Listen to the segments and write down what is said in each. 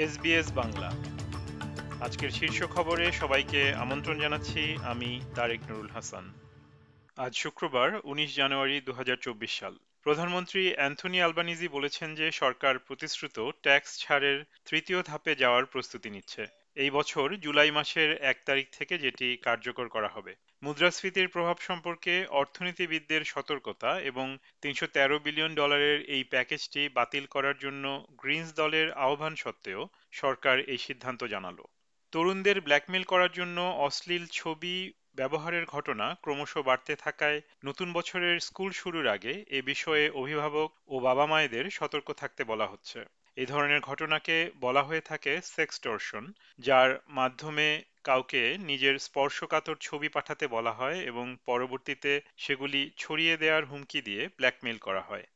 SBS Bangla. আজকের শীর্ষ খবরে সবাইকে আমন্ত্রণ জানাচ্ছি, আমি তারেক নুরুল হাসান। আজ শুক্রবার ১৯ জানুয়ারি দু হাজার চব্বিশ সাল। প্রধানমন্ত্রী অ্যান্থনি আলবানিজি বলেছেন যে সরকার প্রতিশ্রুত ট্যাক্স ছাড়ের তৃতীয় ধাপে যাওয়ার প্রস্তুতি নিচ্ছে। এই বছর জুলাই মাসের এক তারিখ থেকে যেটি কার্যকর করা হবে। মুদ্রাস্ফীতির প্রভাব সম্পর্কে অর্থনীতিবিদদের সতর্কতা এবং তিনশো তেরো বিলিয়ন ডলারের এই প্যাকেজটি বাতিল করার জন্য গ্রিনস দলের আহ্বান সত্ত্বেও সরকার এই সিদ্ধান্ত জানালো। তরুণদের ব্ল্যাকমেল করার জন্য অশ্লীল ছবি ব্যবহারের ঘটনা ক্রমশ বাড়তে থাকায় নতুন বছরের স্কুল শুরুর আগে এ বিষয়ে অভিভাবক ও বাবা মায়েদের সতর্ক থাকতে বলা হচ্ছে। এই ধরনের ঘটনাকে বলা হয়ে থাকে সেক্সটর্শন, যার মাধ্যমে কাউকে নিজের স্পর্শকাতর ছবি পাঠাতে বলা হয় এবং পরবর্তীতে সেগুলি ছড়িয়ে দেওয়ার হুমকি দিয়ে ব্ল্যাকমেইল করা হয়।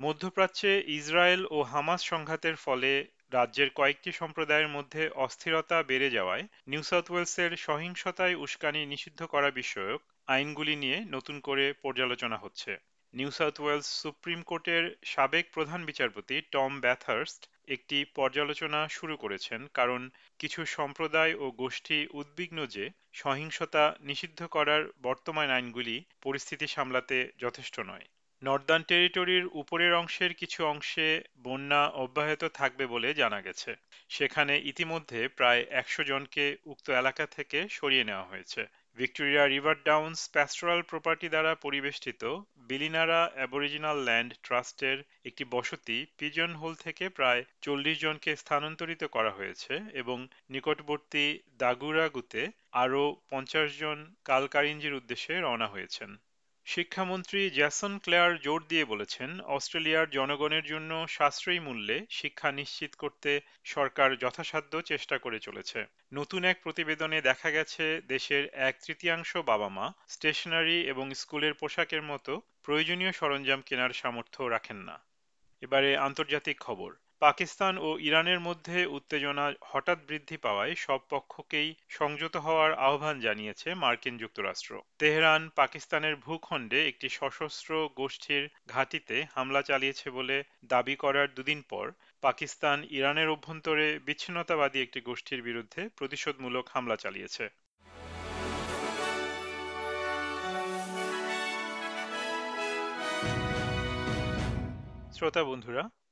মধ্যপ্রাচ্যে ইসরায়েল ও হামাস সংঘাতের ফলে রাজ্যের কয়েকটি সম্প্রদায়ের মধ্যে অস্থিরতা বেড়ে যাওয়ায় নিউ সাউথ ওয়েলসের সহিংসতায় উস্কানি নিষিদ্ধ করা বিষয়ক আইনগুলি নিয়ে নতুন করে পর্যালোচনা হচ্ছে। নিউ সাউথ ওয়েলস সুপ্রিম কোর্টের সাবেক প্রধান বিচারপতি টম ব্যাথার্স্ট একটি পর্যালোচনা শুরু করেছেন, কারণ কিছু সম্প্রদায় ও গোষ্ঠী উদ্বিগ্ন যে সহিংসতা নিষিদ্ধ করার বর্তমান আইনগুলি পরিস্থিতি সামলাতে যথেষ্ট নয়। নর্দার্ন টেরিটরির উপরের অংশের কিছু অংশে বন্যা অব্যাহত থাকবে বলে জানা গেছে। সেখানে ইতিমধ্যে প্রায় একশো জনকে উক্ত এলাকা থেকে সরিয়ে নেওয়া হয়েছে। Victoria River Downs pastoral property দ্বারা পরিবেষ্টিত বিলিনারা অ্যাবরিজিনাল ল্যান্ড ট্রাস্টের একটি বসতি পিজন হোল থেকে প্রায় চল্লিশ জনকে স্থানান্তরিত করা হয়েছে এবং নিকটবর্তী দাগুরাগুতে আরও পঞ্চাশ জন কালকারিঞ্জির উদ্দেশ্যে রওনা হয়েছেন। শিক্ষামন্ত্রী জ্যাসন ক্লেয়ার জোর দিয়ে বলেছেন, অস্ট্রেলিয়ার জনগণের জন্য সাশ্রয়ী মূল্যে শিক্ষা নিশ্চিত করতে সরকার যথাসাধ্য চেষ্টা করে চলেছে। নতুন এক প্রতিবেদনে দেখা গেছে, দেশের এক তৃতীয়াংশ বাবা মা স্টেশনারি এবং স্কুলের পোশাকের মতো প্রয়োজনীয় সরঞ্জাম কেনার সামর্থ্য রাখেন না। এবারে আন্তর্জাতিক খবর। পাকিস্তান ও ইরানের মধ্যে উত্তেজনা হঠাৎ বৃদ্ধি পাওয়ায় সব পক্ষকেই সংযত হওয়ার আহ্বান জানিয়েছে মার্কিন যুক্তরাষ্ট্র। তেহরান পাকিস্তানের ভূখণ্ডে একটি সশস্ত্র গোষ্ঠীর ঘাঁটিতে হামলা চালিয়েছে বলে দাবি করার দুদিন পর পাকিস্তান ইরানের অভ্যন্তরে বিচ্ছিন্নতাবাদী একটি গোষ্ঠীর বিরুদ্ধে প্রতিশোধমূলক হামলা চালিয়েছে। শ্রোতা বন্ধুরা